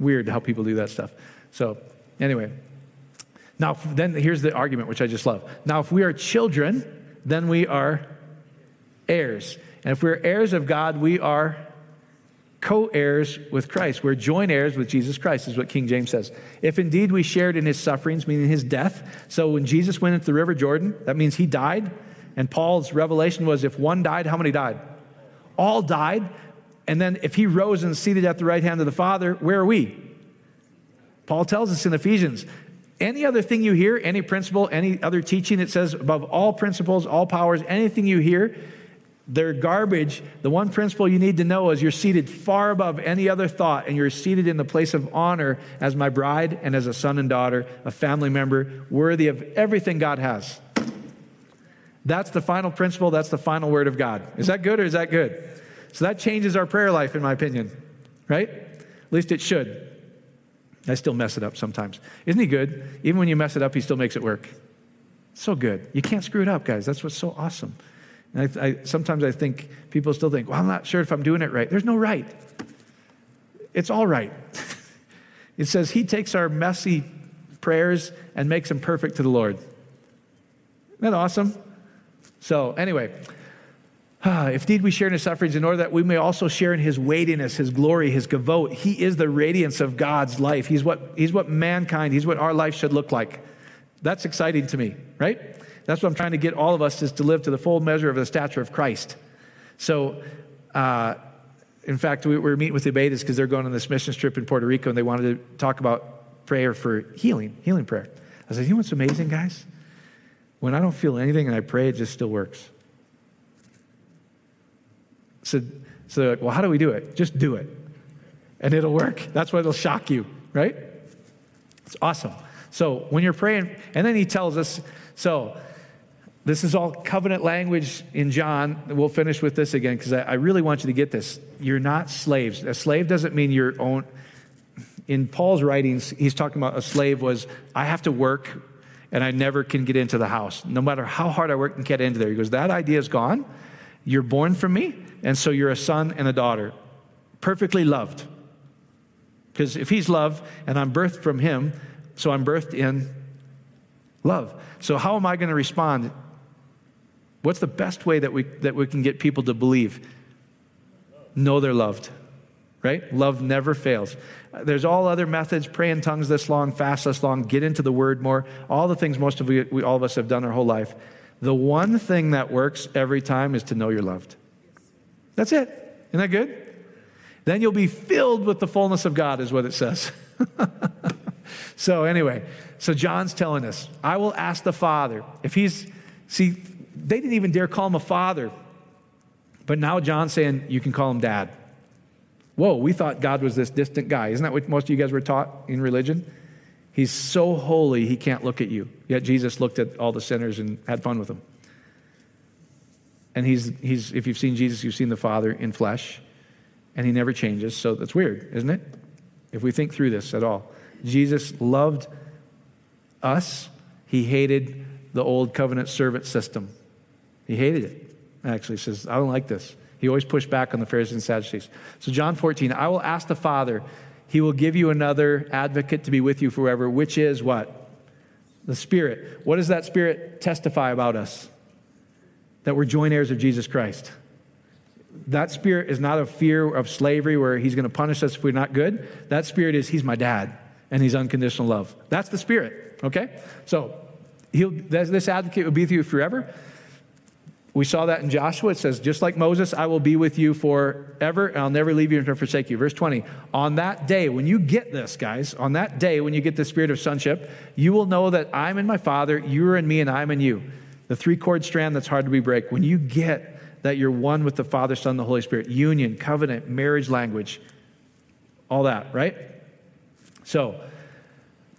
Weird how people do that stuff. So, anyway, now, then here's the argument, which I just love. Now, if we are children, then we are heirs. And if we're heirs of God, we are co heirs with Christ. We're joint heirs with Jesus Christ, is what King James says. If indeed we shared in his sufferings, meaning his death. So when Jesus went into the River Jordan, that means he died. And Paul's revelation was if one died, how many died? All died. And then if he rose and seated at the right hand of the Father, where are we? Paul tells us in Ephesians any other thing you hear, any principle, any other teaching, it says above all principles, all powers, anything you hear, they're garbage. The one principle you need to know is you're seated far above any other thought, and you're seated in the place of honor as my bride and as a son and daughter, a family member, worthy of everything God has. That's the final principle. That's the final word of God. Is that good or is that good? So that changes our prayer life, in my opinion, right? At least it should. I still mess it up sometimes. Isn't he good? Even when you mess it up, he still makes it work. So good. You can't screw it up, guys. That's what's so awesome. I, I, sometimes I think people still think, well, I'm not sure if I'm doing it right. There's no right. It's all right. it says he takes our messy prayers and makes them perfect to the Lord. Isn't that awesome? So, anyway, if indeed we share in his sufferings, in order that we may also share in his weightiness, his glory, his kavod. He is the radiance of God's life. He's what, he's what mankind, he's what our life should look like. That's exciting to me, right? That's what I'm trying to get all of us is to live to the full measure of the stature of Christ. So, uh, in fact, we were meeting with the Betas because they're going on this mission trip in Puerto Rico and they wanted to talk about prayer for healing, healing prayer. I said, You know what's amazing, guys? When I don't feel anything and I pray, it just still works. So, so they're like, well, how do we do it? Just do it. And it'll work. That's why it'll shock you, right? It's awesome. So when you're praying, and then he tells us, so this is all covenant language in John. We'll finish with this again because I, I, really want you to get this. You're not slaves. A slave doesn't mean your own. In Paul's writings, he's talking about a slave was, I have to work and I never can get into the house. No matter how hard I work and get into there. He goes, That idea is gone. You're born from me, and so you're a son and a daughter, perfectly loved. Because if he's love and I'm birthed from him, so I'm birthed in love. So how am I going to respond? What's the best way that we, that we can get people to believe? Know they're loved, right? Love never fails. There's all other methods, pray in tongues this long, fast this long, get into the word more, all the things most of we, we all of us have done our whole life. The one thing that works every time is to know you're loved. That's it. Isn't that good? Then you'll be filled with the fullness of God, is what it says. so, anyway, so John's telling us, I will ask the Father. If he's, see, they didn't even dare call him a father. But now John's saying, you can call him dad. Whoa, we thought God was this distant guy. Isn't that what most of you guys were taught in religion? He's so holy, he can't look at you. Yet Jesus looked at all the sinners and had fun with them. And he's, he's, if you've seen Jesus, you've seen the Father in flesh and he never changes. So that's weird, isn't it? If we think through this at all. Jesus loved us, he hated the old covenant servant system. He hated it. Actually, says, I don't like this. He always pushed back on the Pharisees and Sadducees. So, John 14, I will ask the Father, he will give you another advocate to be with you forever, which is what? The Spirit. What does that Spirit testify about us? That we're joint heirs of Jesus Christ that spirit is not a fear of slavery where he's going to punish us if we're not good. That spirit is he's my dad and he's unconditional love. That's the spirit, okay? So he'll, this advocate will be with you forever. We saw that in Joshua. It says, just like Moses, I will be with you forever, and I'll never leave you nor forsake you. Verse 20, on that day, when you get this, guys, on that day, when you get the spirit of sonship, you will know that I'm in my Father, you are in me, and I'm in you. The three chord strand that's hard to be break. When you get that you're one with the Father, Son, the Holy Spirit. Union, covenant, marriage language, all that, right? So,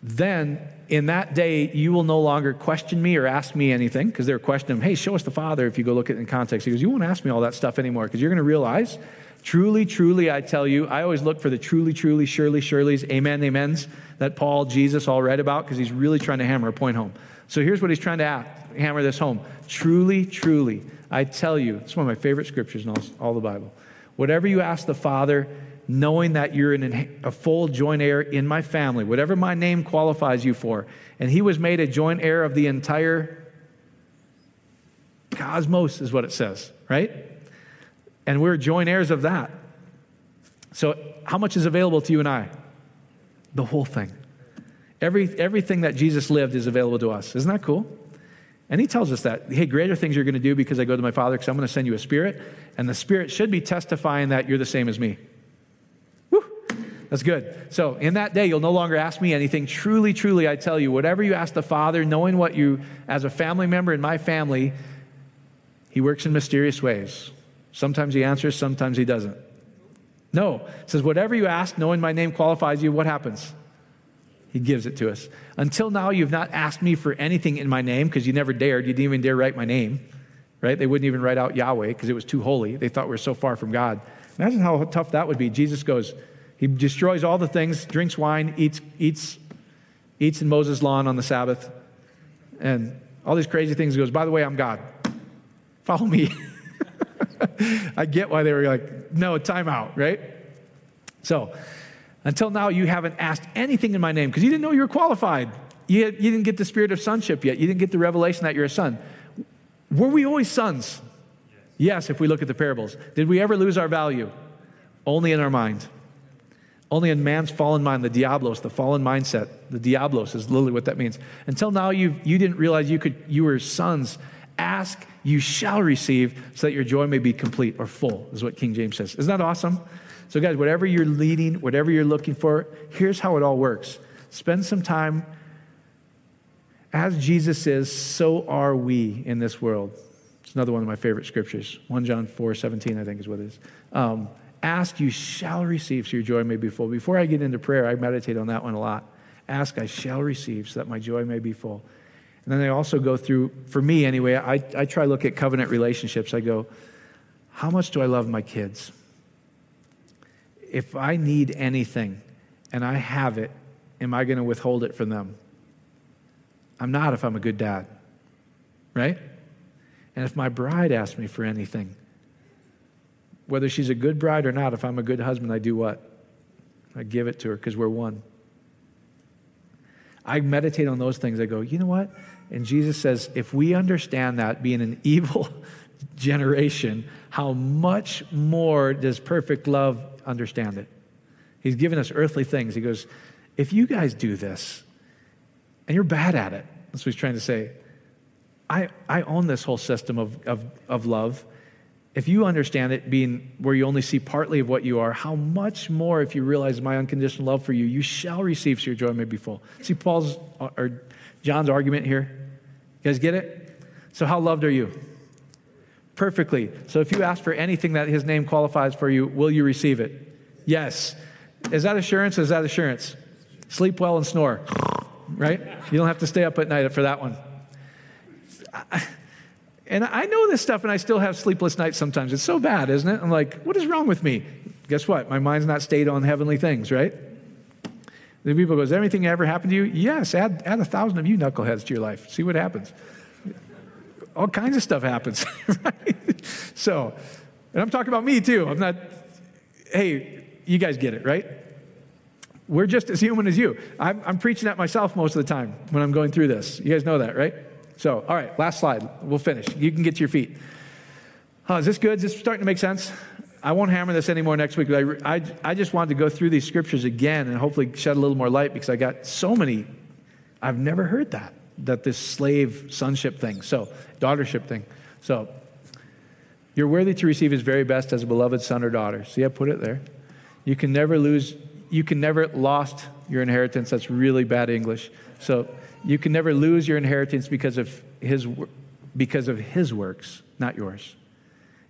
then in that day, you will no longer question me or ask me anything because they're questioning him, hey, show us the Father if you go look at it in context. He goes, you won't ask me all that stuff anymore because you're going to realize, truly, truly, I tell you, I always look for the truly, truly, surely, surely's, amen, amens that Paul, Jesus all read about because he's really trying to hammer a point home. So here's what he's trying to hammer this home. Truly, truly, I tell you, it's one of my favorite scriptures in all, all the Bible. Whatever you ask the Father, knowing that you're in a full joint heir in my family, whatever my name qualifies you for, and he was made a joint heir of the entire cosmos, is what it says, right? And we're joint heirs of that. So, how much is available to you and I? The whole thing. Every, everything that Jesus lived is available to us. Isn't that cool? And he tells us that, hey, greater things you're going to do because I go to my Father because I'm going to send you a spirit. And the spirit should be testifying that you're the same as me. That's good. So in that day, you'll no longer ask me anything. Truly, truly, I tell you, whatever you ask the Father, knowing what you, as a family member in my family, he works in mysterious ways. Sometimes he answers, sometimes he doesn't. No. It says, whatever you ask, knowing my name qualifies you, what happens? He gives it to us. Until now, you've not asked me for anything in my name because you never dared. You didn't even dare write my name, right? They wouldn't even write out Yahweh because it was too holy. They thought we were so far from God. Imagine how tough that would be. Jesus goes, he destroys all the things, drinks wine, eats, eats, eats in Moses' lawn on the Sabbath, and all these crazy things. He goes, by the way, I'm God. Follow me. I get why they were like, no, time out, right? So, until now, you haven't asked anything in my name because you didn't know you were qualified. You, you didn't get the spirit of sonship yet. You didn't get the revelation that you're a son. Were we always sons? Yes, if we look at the parables. Did we ever lose our value? Only in our mind. Only in man's fallen mind, the diablos, the fallen mindset. The diablos is literally what that means. Until now, you, you didn't realize you, could, you were sons. Ask, you shall receive, so that your joy may be complete or full, is what King James says. Isn't that awesome? So, guys, whatever you're leading, whatever you're looking for, here's how it all works. Spend some time As Jesus is, so are we in this world. It's another one of my favorite scriptures. 1 John 4 17, I think is what it is. Um, Ask, you shall receive, so your joy may be full. Before I get into prayer, I meditate on that one a lot. Ask, I shall receive, so that my joy may be full. And then I also go through, for me anyway, I, I try to look at covenant relationships. I go, how much do I love my kids? If I need anything and I have it, am I going to withhold it from them? I'm not if I'm a good dad, right? And if my bride asks me for anything, whether she's a good bride or not, if I'm a good husband, I do what? I give it to her because we're one. I meditate on those things. I go, you know what? And Jesus says, if we understand that being an evil generation, how much more does perfect love understand it? He's given us earthly things. He goes, if you guys do this and you're bad at it, that's what he's trying to say. I, I own this whole system of, of, of love. If you understand it being where you only see partly of what you are, how much more if you realize my unconditional love for you, you shall receive so your joy may be full. See Paul's uh, or John's argument here? You guys get it? So, how loved are you? Perfectly. So, if you ask for anything that his name qualifies for you, will you receive it? Yes. Is that assurance? Is that assurance? Sleep well and snore, right? You don't have to stay up at night for that one. And I know this stuff, and I still have sleepless nights sometimes. It's so bad, isn't it? I'm like, what is wrong with me? Guess what? My mind's not stayed on heavenly things, right? The people go, Has anything ever happened to you? Yes, add, add a thousand of you knuckleheads to your life. See what happens. All kinds of stuff happens, right? So, and I'm talking about me too. I'm not, hey, you guys get it, right? We're just as human as you. I'm, I'm preaching at myself most of the time when I'm going through this. You guys know that, right? So, all right, last slide. We'll finish. You can get to your feet. Oh, is this good? Is this starting to make sense? I won't hammer this anymore next week, I, I, I just wanted to go through these scriptures again and hopefully shed a little more light because I got so many. I've never heard that, that this slave sonship thing, so daughtership thing. So, you're worthy to receive his very best as a beloved son or daughter. See, I put it there. You can never lose, you can never lost your inheritance. That's really bad English. So, you can never lose your inheritance because of his, because of his works, not yours.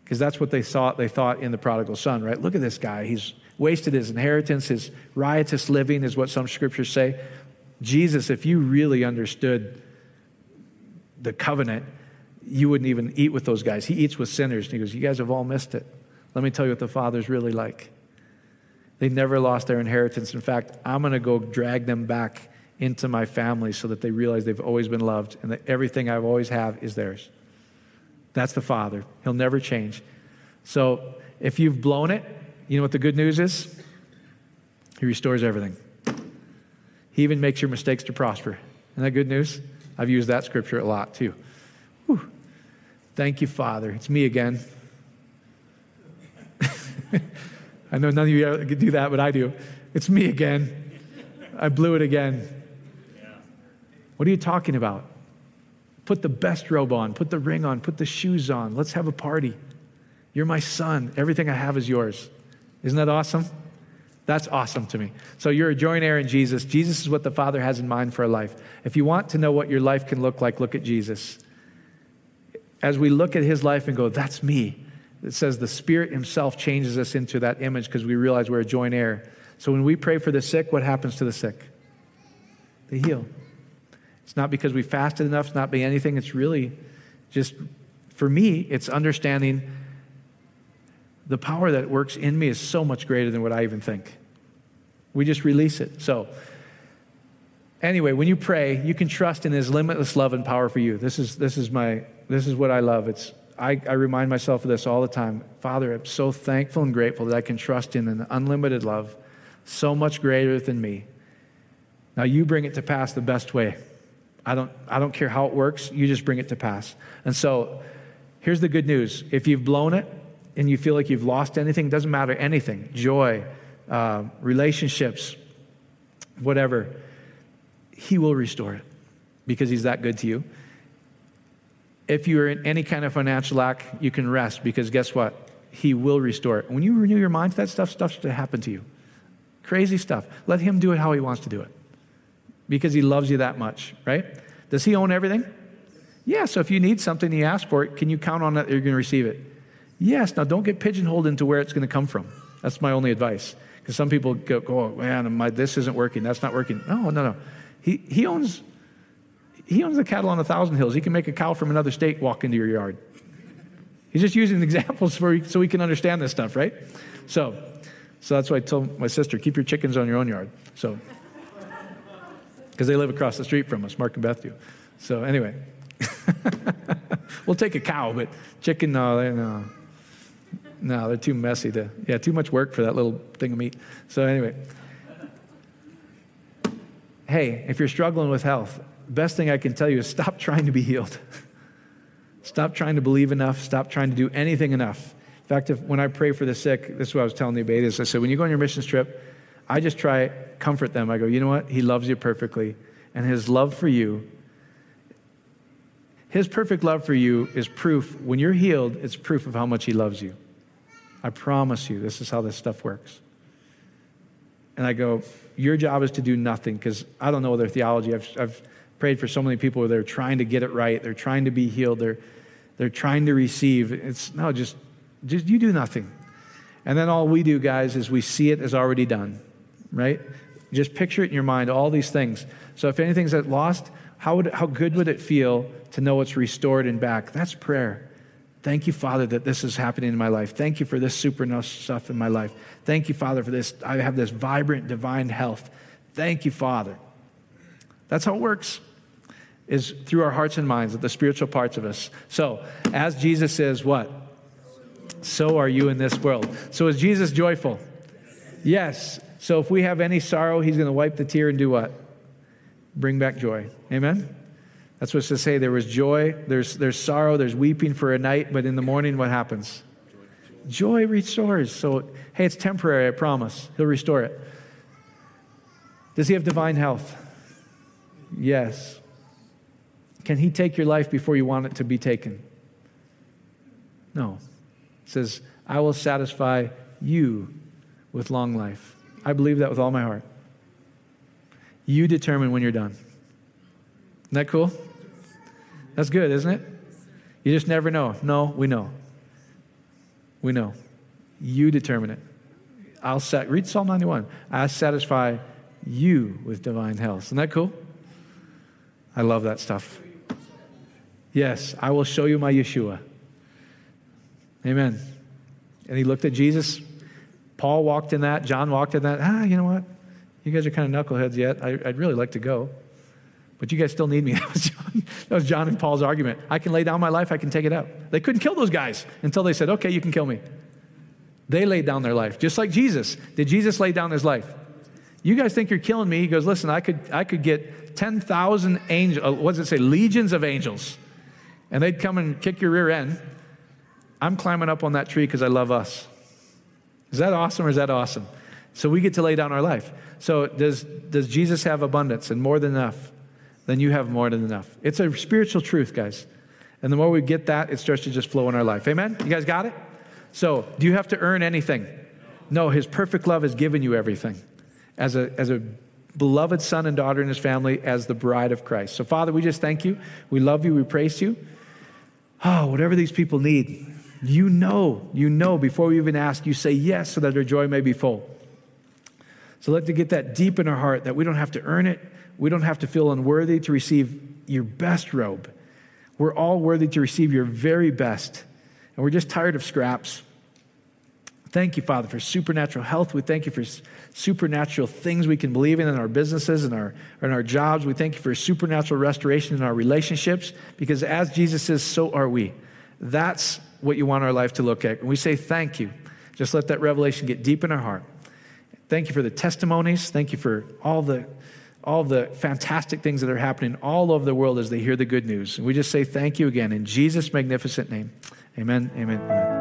Because that's what they thought, they thought in the prodigal son, right? Look at this guy. He's wasted his inheritance. His riotous living is what some scriptures say. Jesus, if you really understood the covenant, you wouldn't even eat with those guys. He eats with sinners. And he goes, You guys have all missed it. Let me tell you what the Father's really like. They never lost their inheritance. In fact, I'm going to go drag them back into my family so that they realize they've always been loved and that everything I've always have is theirs. That's the Father. He'll never change. So if you've blown it, you know what the good news is? He restores everything. He even makes your mistakes to prosper. Isn't that good news? I've used that scripture a lot too. Whew. Thank you, Father. It's me again. I know none of you could do that, but I do. It's me again. I blew it again. What are you talking about? Put the best robe on, put the ring on, put the shoes on. Let's have a party. You're my son. Everything I have is yours. Isn't that awesome? That's awesome to me. So you're a joint heir in Jesus. Jesus is what the Father has in mind for a life. If you want to know what your life can look like, look at Jesus. As we look at his life and go, that's me, it says the Spirit himself changes us into that image because we realize we're a joint heir. So when we pray for the sick, what happens to the sick? They heal. It's not because we fasted enough, it's not being anything. It's really just, for me, it's understanding the power that works in me is so much greater than what I even think. We just release it. So, anyway, when you pray, you can trust in His limitless love and power for you. This is, this is, my, this is what I love. It's, I, I remind myself of this all the time. Father, I'm so thankful and grateful that I can trust in an unlimited love, so much greater than me. Now, you bring it to pass the best way. I don't, I don't care how it works, you just bring it to pass. And so here's the good news if you've blown it and you feel like you've lost anything, doesn't matter anything joy, uh, relationships, whatever, He will restore it because He's that good to you. If you're in any kind of financial lack, you can rest because guess what? He will restore it. When you renew your mind to that stuff, stuff to happen to you. Crazy stuff. Let Him do it how He wants to do it because he loves you that much, right? Does he own everything? Yeah, so if you need something and you ask for it, can you count on that you're going to receive it? Yes. Now, don't get pigeonholed into where it's going to come from. That's my only advice. Because some people go, oh, man, my, this isn't working. That's not working. No, no, no. He, he, owns, he owns the cattle on a thousand hills. He can make a cow from another state walk into your yard. He's just using examples for, so we can understand this stuff, right? So, so that's why I told my sister, keep your chickens on your own yard. So, because they live across the street from us, Mark and Beth do. So anyway, we'll take a cow, but chicken, no, they, no. No, they're too messy to, yeah, too much work for that little thing of meat. So, anyway, hey, if you're struggling with health, best thing I can tell you is stop trying to be healed. stop trying to believe enough. Stop trying to do anything enough. In fact, if, when I pray for the sick, this is what I was telling the Abetas. I said, when you go on your missions trip, I just try comfort them. I go, you know what? He loves you perfectly, and his love for you his perfect love for you is proof. When you're healed, it's proof of how much He loves you. I promise you, this is how this stuff works. And I go, Your job is to do nothing because I don't know their theology. I've, I've prayed for so many people where they're trying to get it right, they're trying to be healed, they're, they're trying to receive. It's no, just, just you do nothing. And then all we do, guys, is we see it as already done, right? Just picture it in your mind, all these things. So if anything's lost, how, would, how good would it feel to know it's restored and back? That's prayer. Thank you, Father, that this is happening in my life. Thank you for this supernatural stuff in my life. Thank you, Father, for this. I have this vibrant divine health. Thank you, Father. That's how it works, is through our hearts and minds, the spiritual parts of us. So, as Jesus says, what? So are you in this world. So, is Jesus joyful? Yes. So, if we have any sorrow, he's going to wipe the tear and do what? Bring back joy. Amen? That's what to say. There was joy, there's, there's sorrow, there's weeping for a night, but in the morning, what happens? Joy restores. So, hey, it's temporary, I promise. He'll restore it. Does he have divine health? Yes. Can he take your life before you want it to be taken? No. It says, I will satisfy you with long life. I believe that with all my heart. You determine when you're done. Isn't that cool? That's good, isn't it? You just never know. No, we know. We know. You determine it. I'll set, read Psalm 91. I satisfy you with divine health. Isn't that cool? I love that stuff. Yes, I will show you my Yeshua. Amen. And he looked at Jesus. Paul walked in that. John walked in that. Ah, you know what? You guys are kind of knuckleheads yet. I, would really like to go. But you guys still need me. That was, John, that was John and Paul's argument. I can lay down my life, I can take it out. They couldn't kill those guys until they said, okay, you can kill me. They laid down their life, just like Jesus. Did Jesus lay down his life? You guys think you're killing me? He goes, listen, I could, I could get 10,000 angels, uh, what does it say? Legions of angels. And they'd come and kick your rear end. I'm climbing up on that tree because I love us. Is that awesome or is that awesome? So we get to lay down our life. So does, does Jesus have abundance and more than enough? Then you have more than enough. It's a spiritual truth, guys. And the more we get that, it starts to just flow in our life. Amen? You guys got it? So, do you have to earn anything? No, his perfect love has given you everything. As a, as a beloved son and daughter in his family, as the bride of Christ. So, Father, we just thank you. We love you. We praise you. Oh, whatever these people need, you know, you know before we even ask, you say yes so that our joy may be full. So let to get that deep in our heart that we don't have to earn it. We don't have to feel unworthy to receive your best robe. We're all worthy to receive your very best. And we're just tired of scraps. Thank you, Father, for supernatural health. We thank you for supernatural things we can believe in in our businesses and our, in our jobs. We thank you for supernatural restoration in our relationships because as Jesus says, so are we. That's what you want our life to look at. And we say thank you. Just let that revelation get deep in our heart. Thank you for the testimonies. Thank you for all the all the fantastic things that are happening all over the world as they hear the good news. And we just say thank you again in Jesus' magnificent name. Amen. Amen. Amen.